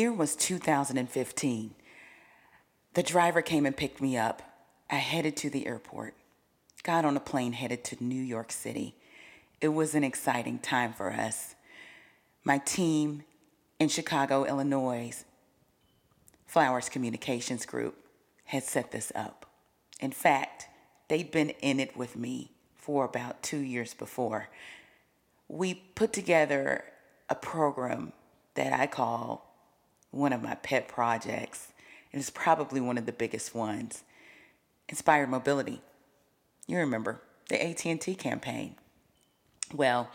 Year was 2015. The driver came and picked me up. I headed to the airport, got on a plane headed to New York City. It was an exciting time for us. My team in Chicago, Illinois, Flowers Communications Group, had set this up. In fact, they'd been in it with me for about two years before. We put together a program that I call one of my pet projects. And it's probably one of the biggest ones. Inspired mobility. You remember the AT&T campaign. Well,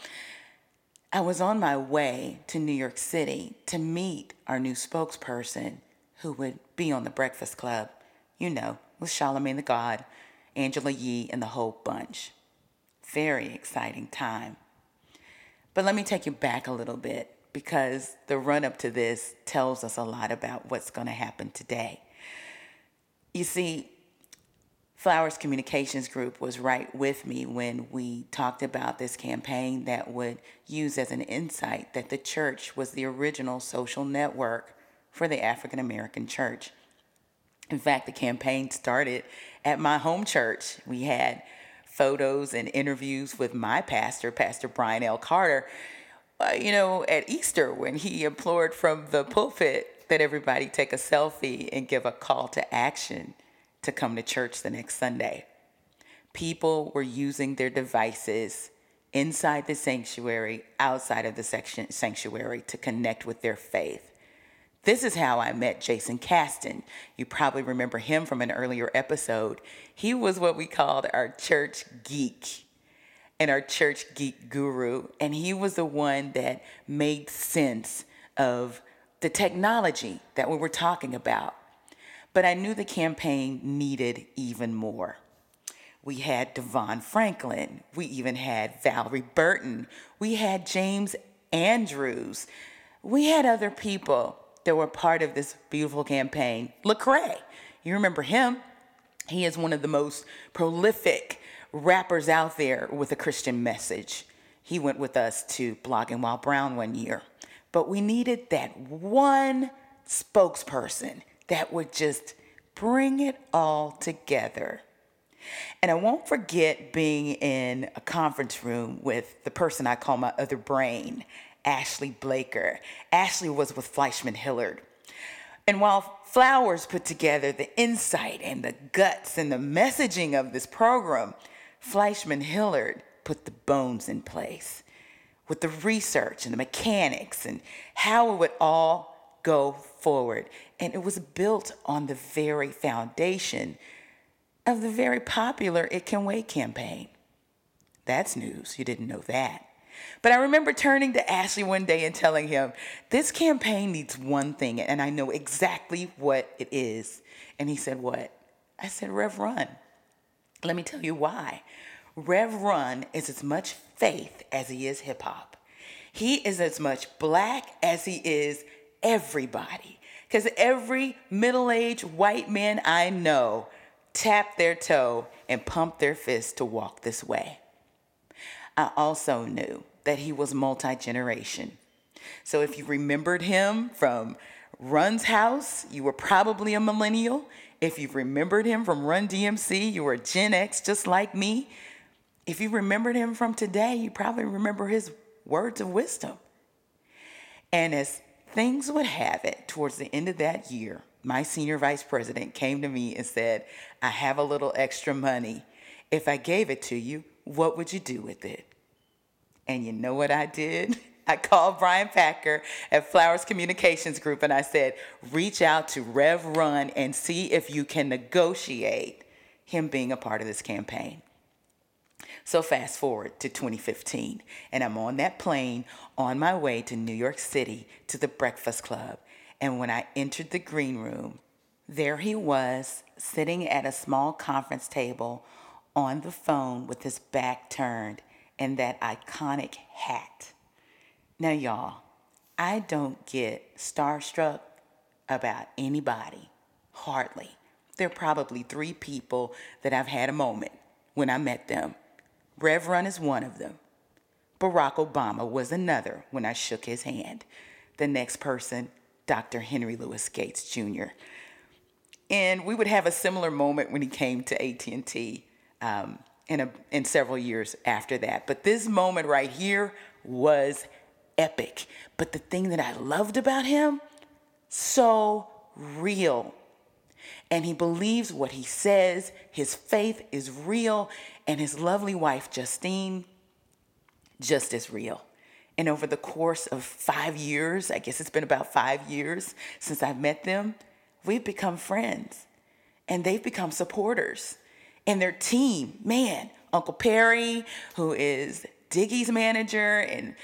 I was on my way to New York City to meet our new spokesperson who would be on the Breakfast Club, you know, with Charlemagne the God, Angela Yee, and the whole bunch. Very exciting time. But let me take you back a little bit because the run up to this tells us a lot about what's going to happen today. You see, Flowers Communications Group was right with me when we talked about this campaign that would use as an insight that the church was the original social network for the African American church. In fact, the campaign started at my home church. We had photos and interviews with my pastor, Pastor Brian L. Carter, uh, you know, at Easter when he implored from the pulpit that everybody take a selfie and give a call to action to come to church the next Sunday. People were using their devices inside the sanctuary, outside of the section, sanctuary to connect with their faith. This is how I met Jason Caston. You probably remember him from an earlier episode. He was what we called our church geek and our church geek guru, and he was the one that made sense of the technology that we were talking about. But I knew the campaign needed even more. We had DeVon Franklin. We even had Valerie Burton. We had James Andrews. We had other people that were part of this beautiful campaign. Lecrae, you remember him? He is one of the most prolific rappers out there with a Christian message. He went with us to Blogging While Brown one year. But we needed that one spokesperson that would just bring it all together. And I won't forget being in a conference room with the person I call my other brain, Ashley Blaker. Ashley was with Fleishman Hillard. And while Flowers put together the insight and the guts and the messaging of this program, Fleishman Hillard put the bones in place with the research and the mechanics and how it would all go forward. And it was built on the very foundation of the very popular It Can Wait campaign. That's news. You didn't know that. But I remember turning to Ashley one day and telling him, This campaign needs one thing, and I know exactly what it is. And he said, What? I said, Rev Run. Let me tell you why. Rev Run is as much faith as he is hip hop. He is as much black as he is everybody. Because every middle aged white man I know tap their toe and pump their fist to walk this way. I also knew that he was multi generation. So if you remembered him from Run's house, you were probably a millennial. If you've remembered him from Run DMC, you were Gen X just like me. If you remembered him from today, you probably remember his words of wisdom. And as things would have it, towards the end of that year, my senior vice president came to me and said, I have a little extra money. If I gave it to you, what would you do with it? And you know what I did? I called Brian Packer at Flowers Communications Group and I said, reach out to Rev Run and see if you can negotiate him being a part of this campaign. So fast forward to 2015, and I'm on that plane on my way to New York City to the Breakfast Club. And when I entered the green room, there he was sitting at a small conference table on the phone with his back turned and that iconic hat. Now, y'all, I don't get starstruck about anybody, hardly. There are probably three people that I've had a moment when I met them. Rev Run is one of them. Barack Obama was another when I shook his hand. The next person, Dr. Henry Louis Gates Jr. And we would have a similar moment when he came to AT&T um, in, a, in several years after that. But this moment right here was epic. But the thing that I loved about him, so real. And he believes what he says. His faith is real. And his lovely wife, Justine, just as real. And over the course of five years, I guess it's been about five years since I've met them, we've become friends and they've become supporters. And their team, man, Uncle Perry, who is Diggy's manager, and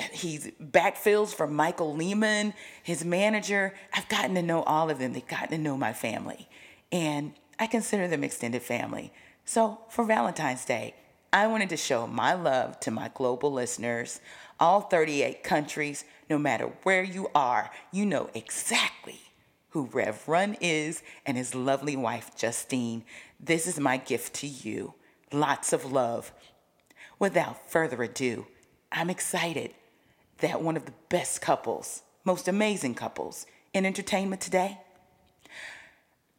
he's backfills for Michael Lehman, his manager. I've gotten to know all of them. They've gotten to know my family. And I consider them extended family. So for Valentine's Day, I wanted to show my love to my global listeners, all 38 countries, no matter where you are, you know exactly who Rev Run is and his lovely wife, Justine. This is my gift to you. Lots of love. Without further ado, I'm excited that one of the best couples, most amazing couples in entertainment today,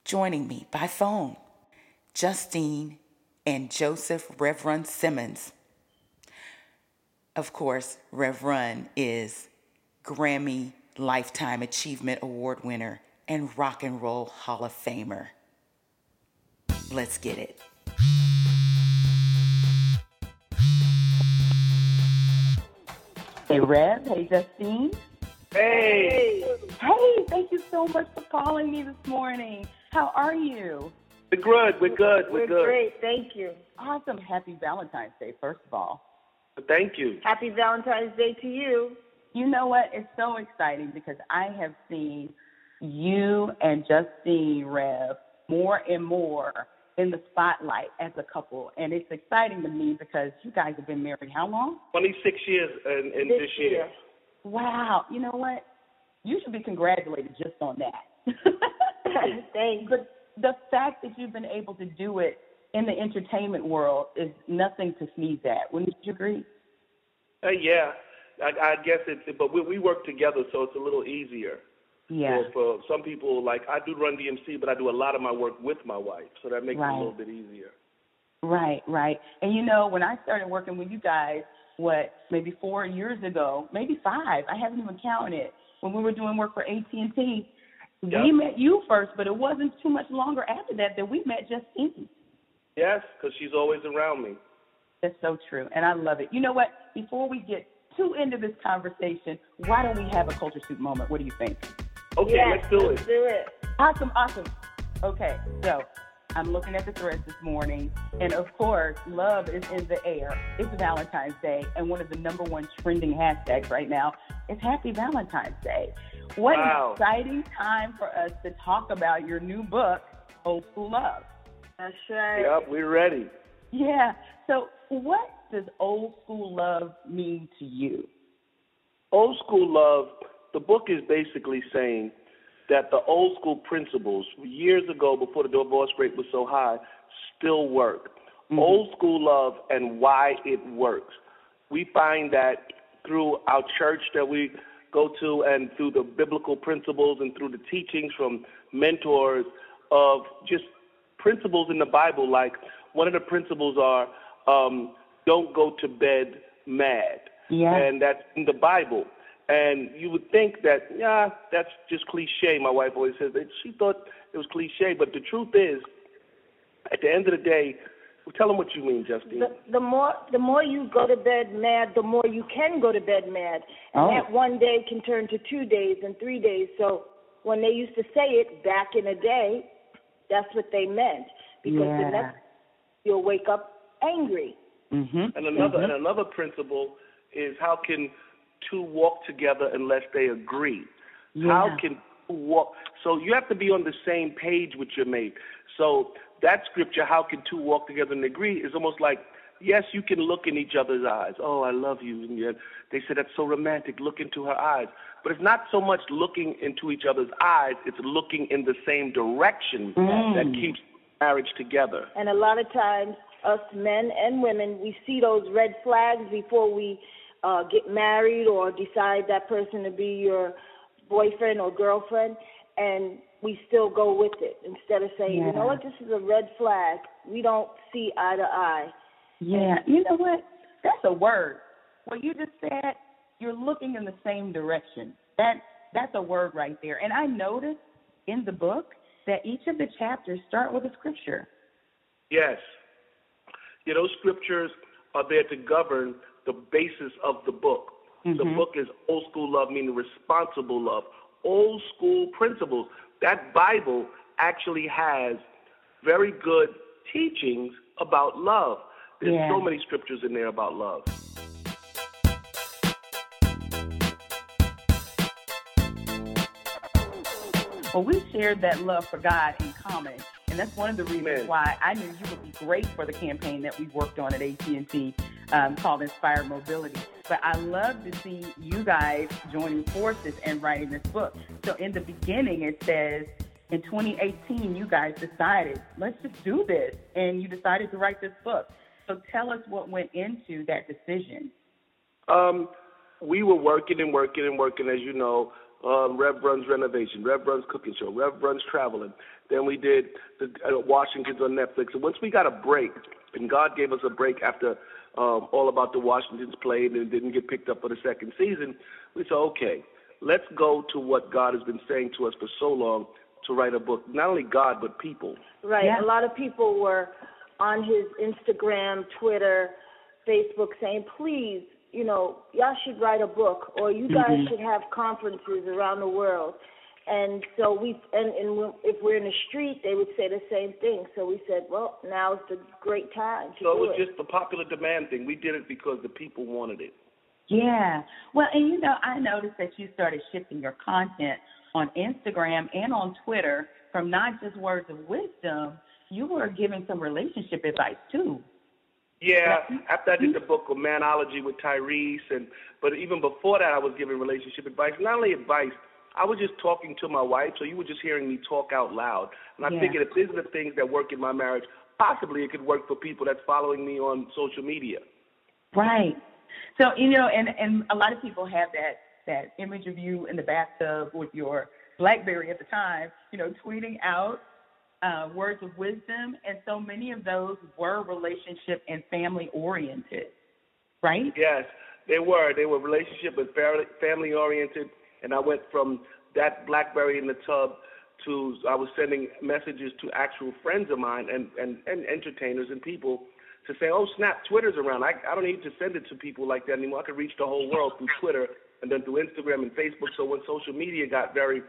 joining me by phone, Justine and Joseph Rev Simmons. Of course, Rev is Grammy Lifetime Achievement Award winner and Rock and Roll Hall of Famer. Let's get it. Hey, Rev. Hey, Justine. Hey. Hey, thank you so much for calling me this morning. How are you? We're good. We're good. We're, We're good. great. Thank you. Awesome. Happy Valentine's Day, first of all. Thank you. Happy Valentine's Day to you. You know what? It's so exciting because I have seen you and Justine Rev more and more in the spotlight as a couple. And it's exciting to me because you guys have been married how long? 26 years in, in This this, year. year. Wow. You know what? You should be congratulated just on that. Thanks. But the fact that you've been able to do it in the entertainment world is nothing to sneeze at. Wouldn't you agree? Uh, yeah. I, I guess it's, but we, we work together, so it's a little easier. Yeah. For, for some people, like I do run DMC, but I do a lot of my work with my wife, so that makes it a little bit easier. Right, right. And you know, when I started working with you guys, what maybe four years ago, maybe five, I haven't even counted it. When we were doing work for AT and T, we met you first, but it wasn't too much longer after that that we met Justine. Yes, because she's always around me. That's so true, and I love it. You know what? Before we get too into this conversation, why don't we have a culture soup moment? What do you think? Okay, yes, let's do let's it. do it. Awesome, awesome. Okay, so I'm looking at the threads this morning, and of course, love is in the air. It's Valentine's Day, and one of the number one trending hashtags right now is Happy Valentine's Day. What an exciting time for us to talk about your new book, Old School Love. That's right. Yep, we're ready. Yeah. So, what does old school love mean to you? Old school love, the book is basically saying that the old school principles years ago before the divorce rate was so high still work. Old school love and why it works. We find that through our church that we go to and through the biblical principles and through the teachings from mentors of just principles in the Bible. Like one of the principles are um, don't go to bed mad Yeah. and that's in the Bible. And you would think that, yeah, that's just cliche. My wife always says that she thought it was cliche, but the truth is, at the end of the day, tell them what you mean, Justine. The, the more the more you go to bed mad, the more you can go to bed mad, and Oh. that one day can turn to two days and three days. So when they used to say it back in the day, that's what they meant because the next you'll wake up angry. Mm-hmm. And another mm-hmm. and another principle is how can two walk together unless they agree? Yeah. How can two walk? So you have to be on the same page with your mate. So that scripture, how can two walk together and agree, is almost like yes, you can look in each other's eyes. Oh, I love you. And yet they say that's so romantic. Look into her eyes. But it's not so much looking into each other's eyes, it's looking in the same direction Mm. that keeps marriage together. And a lot of times, us men and women, we see those red flags before we uh, get married or decide that person to be your boyfriend or girlfriend, and we still go with it instead of saying, you know what, this is a red flag. We don't see eye to eye. Yeah, you know what? That's a word. What you just said, you're looking in the same direction. That that's a word right there. And I noticed in the book that each of the chapters start with a scripture. Yes. Yeah, those scriptures are there to govern the basis of the book. The Mhm. book is old school love, meaning responsible love. Old school principles. That Bible actually has very good teachings about love. There's Yeah. so many scriptures in there about love. Well, we shared that love for God in common, and that's one of the reasons why I knew you would be great for the campaign that we worked on at AT&T um, called Inspired Mobility. But I love to see you guys joining forces and writing this book. So in the beginning, it says in 2018, you guys decided let's just do this, and you decided to write this book. So tell us what went into that decision. Um, we were working and working and working, as you know. Um, Rev runs renovation, Rev runs cooking show, Rev runs traveling. Then we did the uh, Washington's on Netflix. And once we got a break, and God gave us a break after um, all about the Washingtons played and didn't get picked up for the second season, we said, okay, let's go to what God has been saying to us for so long to write a book. Not only God, but people. Right. Yeah. A lot of people were on his Instagram, Twitter, Facebook saying, please, you know, y'all should write a book or you guys Mhm. should have conferences around the world. And so we, and, and we- if we're in the street, they would say the same thing. So we said, well, now's the great time to So it was it. just the popular demand thing. We did it because the people wanted it. Yeah. Well, and you know, I noticed that you started shifting your content on Instagram and on Twitter from not just words of wisdom, you were giving some relationship advice too. Yeah, after I did mm-hmm. the book of Manology with Tyrese, and but even before that, I was giving relationship advice. Not only advice, I was just talking to my wife, so you were just hearing me talk out loud. And I Yeah. figured if these are the things that work in my marriage, possibly it could work for people that's following me on social media. Right. So, you know, and, and a lot of people have that, that image of you in the bathtub with your Blackberry at the time, you know, tweeting out uh, words of wisdom. And so many of those were relationship and family oriented, right? Yes, they were. They were relationship and family oriented, and I went from that BlackBerry in the tub to I was sending messages to actual friends of mine and and, and entertainers and people to say, oh snap, Twitter's around. I I don't need to send it to people like that anymore. I can reach the whole world through Twitter and then through Instagram and Facebook. So when social media got very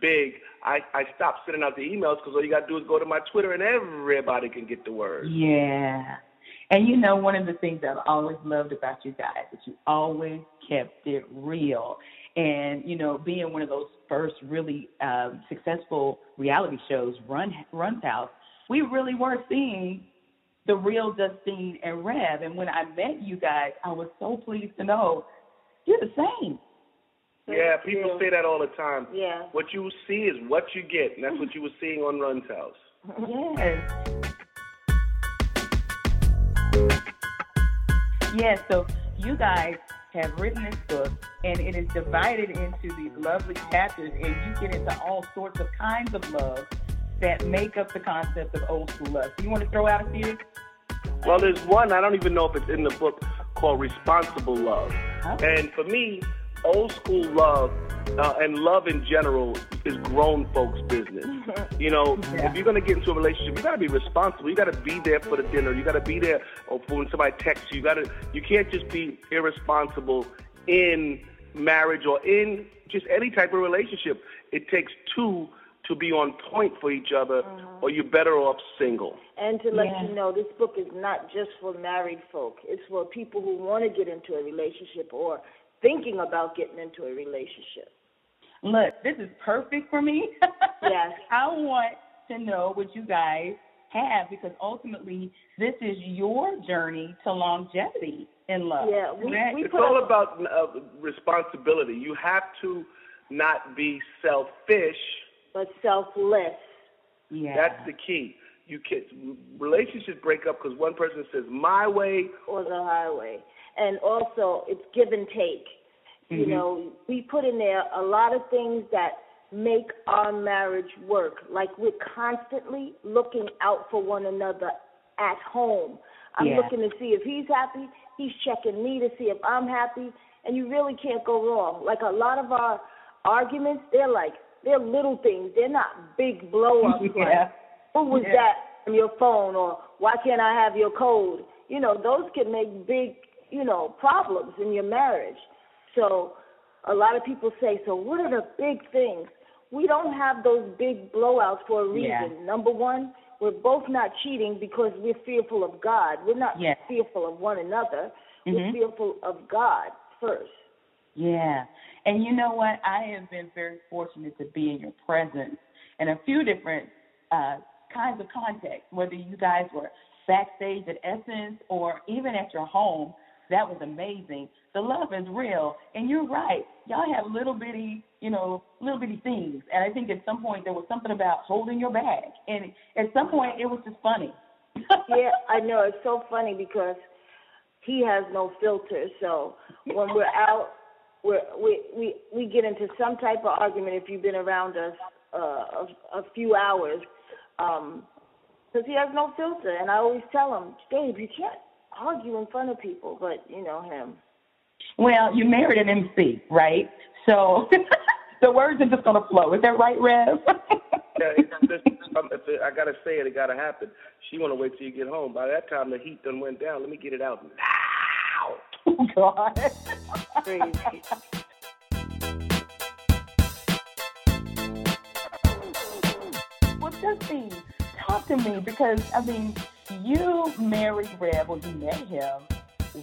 big, I I stopped sending out the emails because all you got to do is go to my Twitter and everybody can get the word. Yeah. And you know, one of the things I've always loved about you guys is you always kept it real. And, you know, being one of those first really um, successful reality shows, Run Run's House, we really were seeing the real Justine and Rev. And when I met you guys, I was so pleased to know you're the same. Yeah, people Yeah. say that all the time. Yeah. What you see is what you get, and that's what you were seeing on Run's House. Yes. Yes, so you guys have written this book and it is divided into these lovely chapters and you get into all sorts of kinds of love that make up the concept of old school love. So you want to throw out a few? Well, there's one, I don't even know if it's in the book, called Responsible Love. And for me, old school love uh, and love in general is grown folks' business. You know, Yeah. if you're going to get into a relationship, you got to be responsible. You got to be there for the dinner. You got to be there or for when somebody texts you. You got to. You can't just be irresponsible in marriage or in just any type of relationship. It takes two to be on point for each other, or you're better off single. And to let Yeah. you know, this book is not just for married folk. It's for people who want to get into a relationship or thinking about getting into a relationship. Look, this is perfect for me. Yes. I want to know what you guys have because ultimately this is your journey to longevity in love. Yeah, we- correct? we It's all up- about uh, responsibility. You have to not be selfish. But selfless. yeah. That's the key. You can relationships break up because one person says my way. or the highway. And also, it's give and take. You Mhm. know, we put in there a lot of things that make our marriage work. Like we're constantly looking out for one another at home. I'm Yeah. looking to see if he's happy. He's checking me to see if I'm happy. And you really can't go wrong. Like a lot of our arguments, they're like, they're little things. They're not big blow ups. Yeah. Like, who was Yeah. that on your phone? Or why can't I have your code? You know, those can make big, you know, problems in your marriage. So a lot of people say, so what are the big things? We don't have those big blowouts for a reason. Yeah. Number one, we're both not cheating because we're fearful of God. We're not fearful of one another. We're Mhm. fearful of God first. Yeah. And you know what? I have been very fortunate to be in your presence in a few different uh, kinds of contexts, whether you guys were backstage at Essence or even at your home. That was amazing. The love is real. And you're right. Y'all have little bitty, you know, little bitty things. And I think at some point there was something about holding your bag. And at some point it was just funny. yeah, I know. It's so funny because he has no filter. So when we're out, we're, we we we get into some type of argument. If you've been around us uh, a, a few hours, because he has no filter, and I always tell him, Dave, you can't argue in front of people. But you know him. Well, you married an MC, right? So the words are just going to flow. Is that right, Rev? Yeah, it's just, um, if it, I gotta say it, it gotta happen. She wanna wait till you get home. By that time, the heat done went down. Let me get it out now. oh, God. Crazy. to me because, I mean, you married Rev when you met him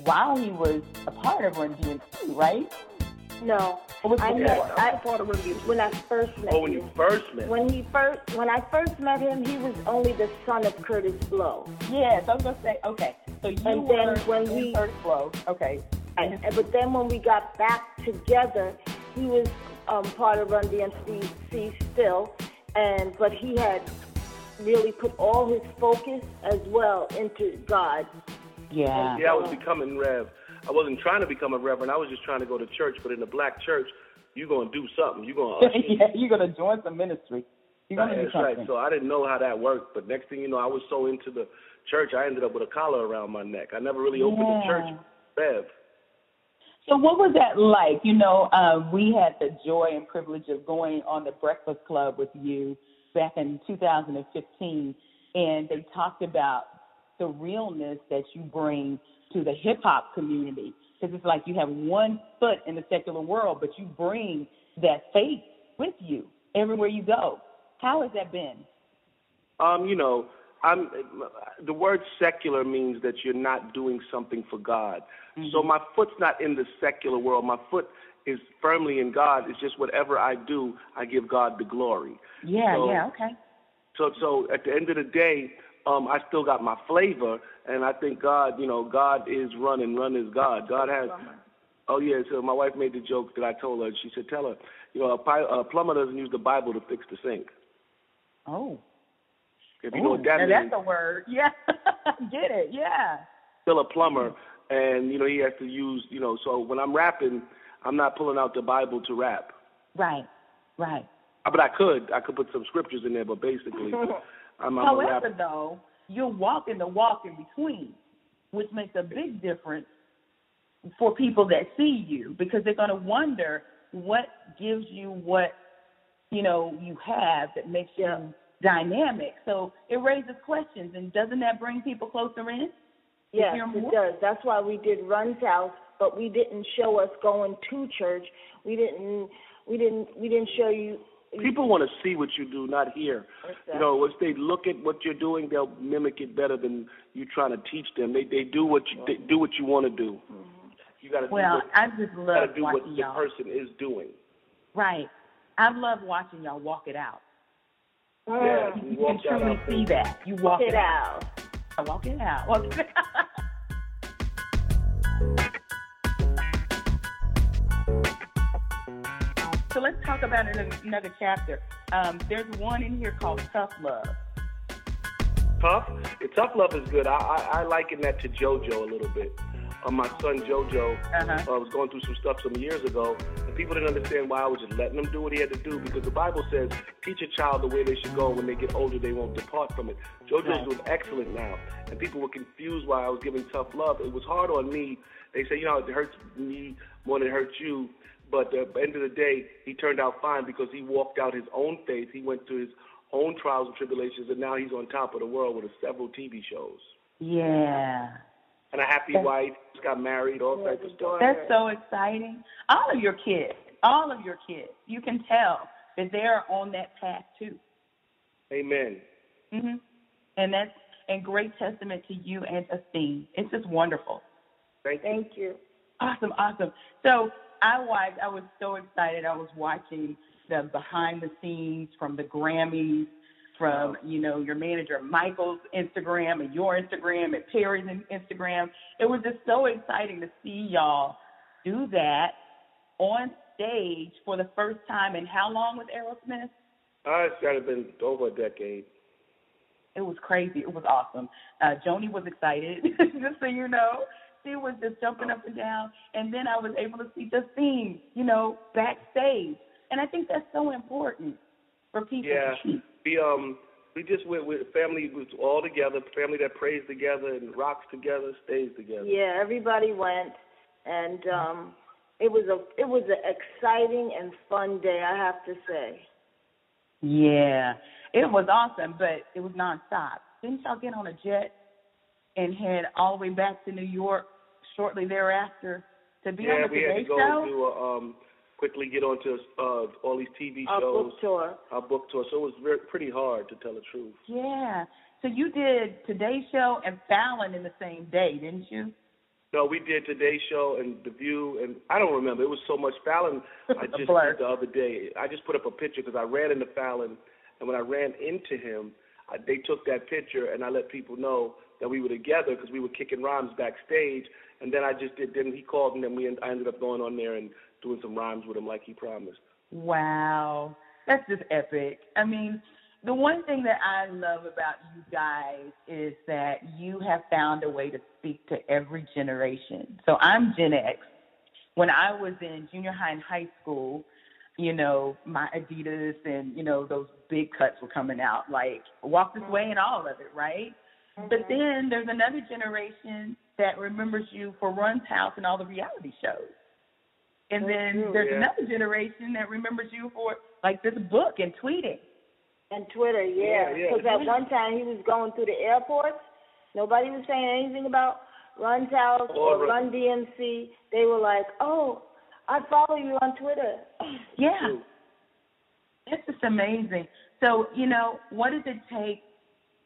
while he was a part of Run DMC, right? No, was I met before? I, part of Run when I first met Oh, when you. you first met. When he first, when I first met him, he was only the son of Kurtis Blow. Yes, I was going to say, okay. So you And were then when in we- first flow. Okay. And, but then when we got back together, he was um, part of Run DMC still, and but he had really put all his focus as well into God. Yeah. Yeah, I was becoming Rev. I wasn't trying to become a reverend. I was just trying to go to church. But in the black church, you're gonna do something. You're gonna. yeah, you're going to join some ministry. You're going to do That's something. right. So I didn't know how that worked. But next thing you know, I was so into the church, I ended up with a collar around my neck. I never really opened the church. Rev. So what was that like? You know, uh, we had the joy and privilege of going on the Breakfast Club with you back in 2015, and they talked about the realness that you bring to the hip hop community. Because it's like you have one foot in the secular world, but you bring that faith with you everywhere you go. How has that been? Um, you know, I'm the word secular means that you're not doing something for God. So my foot's not in the secular world. My foot is firmly in God. It's just whatever I do, I give God the glory. Yeah, So- yeah, okay. So so at the end of the day, um, I still got my flavor, and I think God, you know, God is run and run is God. God has. Oh yeah. So my wife made the joke that I told her. She said, "Tell her, you know, a, pi- a plumber doesn't use the Bible to fix the sink. Oh, If you know what that now means." that's a word. Yeah, get it. Yeah. still a plumber, and you know he has to use, you know. So when I'm rapping, I'm not pulling out the Bible to rap. Right, right. Uh, But I could, I could put some scriptures in there, but basically, I'm, I'm a However, rapper. though, you're walking the walk in between, which makes a big difference for people that see you because they're going to wonder what gives you what you know you have that makes Yeah. you dynamic. So it raises questions, and doesn't that bring people closer in? Yes, it does. That's why we did Run's House, but we didn't show us going to church. We didn't. We didn't. We didn't show you People want to see what you do, not hear. Exactly. You know, if they look at what you're doing, they'll mimic it better than you trying to teach them. They they do what you they do what you want to do. You got to Well, do what, I just you love gotta do what watching the y'all. person is doing. Right. I love watching y'all walk it out. Yeah, Mm. you You can walk that truly out see there. that. You walk Get out. out. Walk it out. Walk it out. So let's talk about it in another chapter. Um, there's one in here called Tough Love. Tough, tough love is good. I I, I liken that to JoJo a little bit. Uh, my son JoJo Uh-huh. uh, was going through some stuff some years ago, and people didn't understand why I was just letting him do what he had to do because the Bible says, "Teach a child the way they should go. When they get older, they won't depart from it." JoJo's Right. doing excellent now, and people were confused why I was giving tough love. It was hard on me. They say, you know, it hurts me more than it hurts you. But at the end of the day, he turned out fine because he walked out his own faith. He went through his own trials and tribulations, and now he's on top of the world with several TV shows Yeah. and a happy That's- wife. Just got married, all Yeah, types of stuff. That's so exciting. All of your kids, all of your kids, you can tell that they're on that path too. Amen. hmm And that's a great testament to you and Esteem. It's just wonderful. Thank you. Thank you. Awesome, awesome. So I watched, I was so excited. I was watching the behind the scenes from the Grammys, from, you know, your manager Michael's Instagram and your Instagram and Perry's Instagram. It was just so exciting to see y'all do that on stage for the first time And how long with Aerosmith? Uh, it's got to been over a decade. It was crazy. It was awesome. Uh, Joni was excited, just so you know. She was just jumping up and down. And then I was able to see Justine, you know, backstage. And I think that's so important for people Yeah. to see. We um we just went with family was all together, family that prays together and rocks together, stays together. Yeah, everybody went, and um, it was a it was an exciting and fun day. I have to say. Yeah. It was awesome, but it was nonstop. Didn't y'all get on a jet and head all the way back to New York shortly thereafter to be yeah, on the we had to go Show? do a, um quickly get onto uh all these TV Our shows, book tour. our book tour. So it was very pretty hard to tell the truth. Yeah. So you did Today Show and Fallon in the same day, didn't you? No, we did Today Show and The View, and I don't remember. It was so much. Fallon, I just did the other day. I just put up a picture because I ran into Fallon, and when I ran into him, I, they took that picture, and I let people know that we were together because we were kicking rhymes backstage. And then I just did. Then he called, and then we. I ended up going on there and doing some rhymes with him like he promised. Wow. That's just epic. I mean, the one thing that I love about you guys is that you have found a way to speak to every generation. So I'm Gen X. When I was in junior high and high school, you know, my Adidas and, you know, those big cuts were coming out, like Walk This Way and all of it, right? But mm-hmm. then there's another generation that remembers you for Run's House and all the reality shows. And then true. there's Yeah. another generation that remembers you for like this book and tweeting. And Twitter, yeah. Yeah, yeah. Because at one time he was going through the airports. Nobody was saying anything about Run's House Or or Run DMC. They were like, oh, I follow you on Twitter. Yeah. True. It's just amazing. So, you know, what does it take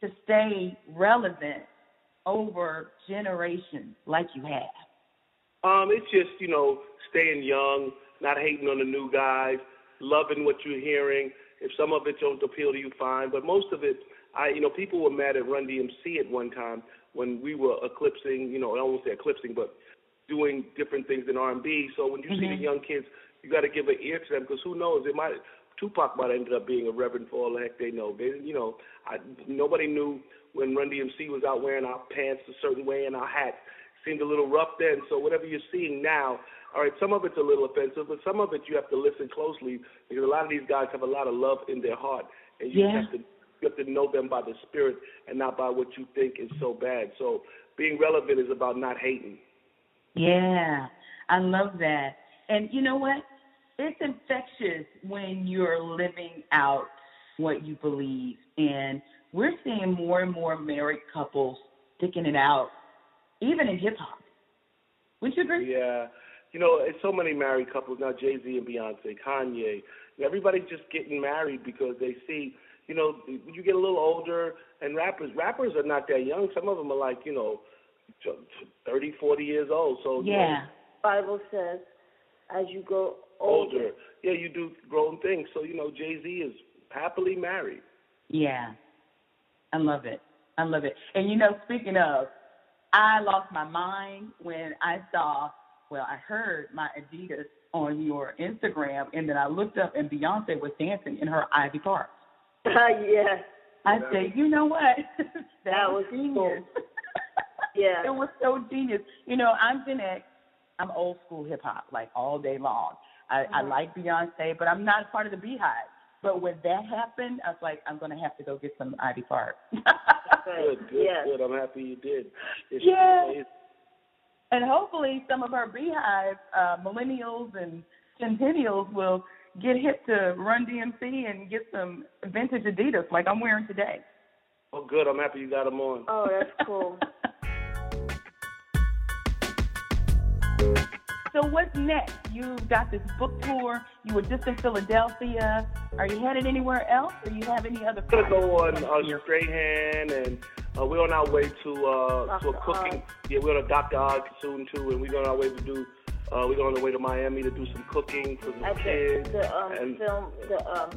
to stay relevant over generations like you have? Um, it's just you know staying young, not hating on the new guys, loving what you're hearing. If some of it don't appeal to you, fine. But most of it, I you know people were mad at Run DMC at one time when we were eclipsing. You know, I won't say eclipsing, but doing different things in R&B. So when you see Mhm. the young kids, you got to give an ear to them because who knows? It might Tupac might have ended up being a reverend for all heck they know. They, you know, I, nobody knew when Run DMC was out wearing our pants a certain way and our hats seemed a little rough then. So whatever you're seeing now, all right, some of it's a little offensive, but some of it you have to listen closely because a lot of these guys have a lot of love in their heart, and you Yeah. have to you have to know them by the spirit and not by what you think is so bad. So being relevant is about not hating. Yeah, I love that. And you know what? It's infectious when you're living out what you believe. And we're seeing more and more married couples sticking it out, even in hip hop. Would you agree? Yeah, you know, it's so many married couples now. Jay Z and Beyonce, Kanye, everybody's just getting married because they see, you know, when you get a little older, and rappers, rappers are not that young. Some of them are like, you know, thirty, forty years old. So yeah, you know, Bible says, as you grow older, older, yeah, you do grown things. So you know, Jay Z is happily married. Yeah, I love it. I love it. And you know, speaking of, I lost my mind when I saw, well, I heard my Adidas on your Instagram, and then I looked up and Beyonce was dancing in her Ivy Park. yeah. I said, you know what? that, That was genius. cool. Yeah. it was so genius. You know, I'm Gen X. I'm old school hip hop, like all day long. I, I Mhm. like Beyonce, but I'm not part of the BeyHive. But when that happened, I was like, I'm gonna have to go get some Ivy Park. Good, good, yes. good. I'm happy you did. It's Yeah. amazing. and hopefully, some of our BeyHive uh, millennials and centennials will get hip to Run DMC and get some vintage Adidas like I'm wearing today. Oh, good. I'm happy you got them on. Oh, that's cool. So what's next? You've got this book tour. You were just in Philadelphia. Are you headed anywhere else, or you have any other? We're gonna go on plans uh? Strahan, and uh, we're on our way to uh, to a cooking. Yeah, we're on a Dr. Oz soon too, and we're on our way to do. Uh, we're going on the way to Miami to do some cooking for the, kids. the um, and film, the um,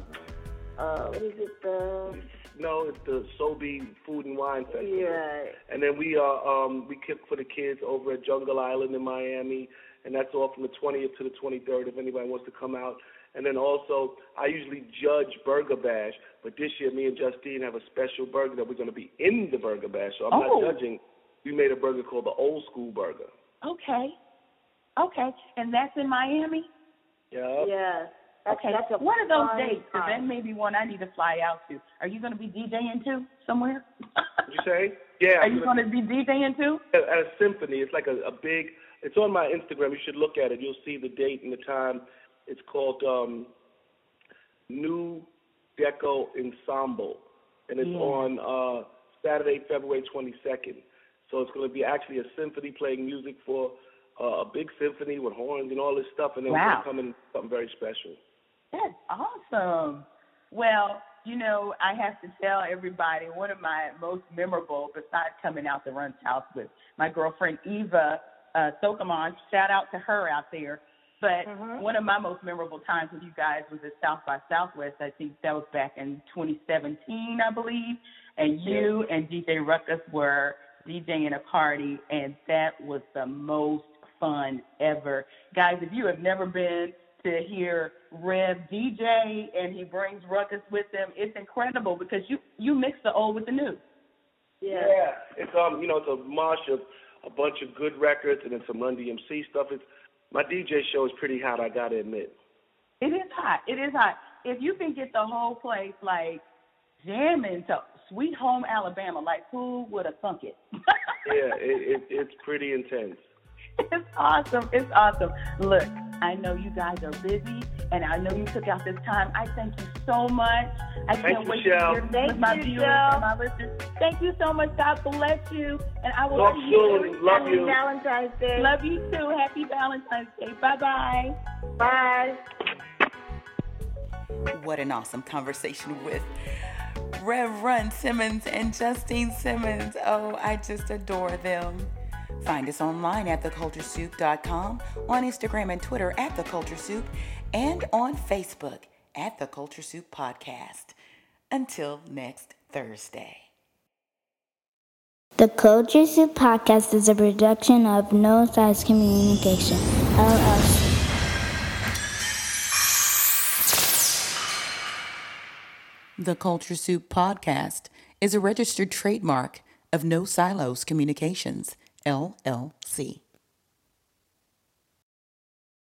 uh, what is it? The no, it's the Sobe Food and Wine Festival. yeah. And then we uh, um we cook for the kids over at Jungle Island in Miami, and that's all from the 20th to the 23rd. If anybody wants to come out. And then also, I usually judge Burger Bash, but this year me and Justine have a special burger that we're going to be in the Burger Bash. So I'm Oh. not judging. We made a burger called the Old School Burger. Okay, okay, and that's in Miami. Yeah. Yeah. That's, Okay, that's a one of those fun dates, because that may be one I need to fly out to. Are you going to be DJing too somewhere? You say? Yeah. Are I'm you gonna- going to be DJing too? at at a symphony. It's like a, a big. It's on my Instagram. You should look at it. You'll see the date and the time. It's called um, Nu Deco Ensemble, and it's Yeah. on uh, Saturday, February 22nd. So it's going to be actually a symphony playing music for uh, a big symphony with horns and all this stuff, and then Wow. we're coming something very special. That's awesome. Well, you know, I have to tell everybody one of my most memorable, besides coming out to Run's house with my girlfriend Eva uh, Sokamon, shout out to her out there. But Mhm. one of my most memorable times with you guys was at South by Southwest. I think that was back in 2017, I believe. And you and DJ Ruckus were DJing a party, and that was the most fun ever. Guys, if you have never been to hear Rev DJ and he brings Ruckus with him, it's incredible because you you mix the old with the new. Yeah. It's um, you know, it's a mosh of a bunch of good records and then some Run DMC stuff. It's my DJ show is pretty hot. I gotta admit. It is hot. It is hot. If you can get the whole place like jamming to Sweet Home Alabama, like who would have thunk it? Yeah, it, it it's pretty intense. it's awesome. It's awesome. Look, I know you guys are busy, and I know you took out this time. I thank you so much. I Thanks, can't wait Michelle. to hear Thank with my you, viewers Michelle. and my listeners. Thank you so much. God bless you, and I will Talk see you. soon. Love Happy you. Valentine's Day. Love you too. Happy Valentine's Day. Bye bye. Bye. What an awesome conversation with Rev Run Simmons and Justine Simmons. Oh, I just adore them. Find us online at theculturesoup.com, on Instagram and Twitter at The Culture Soup, and on Facebook at The Culture Soup Podcast. Until next Thursday. The Culture Soup Podcast is a production of No Silos Communication, LLC. The Culture Soup Podcast is a registered trademark of No Silos Communications, LLC.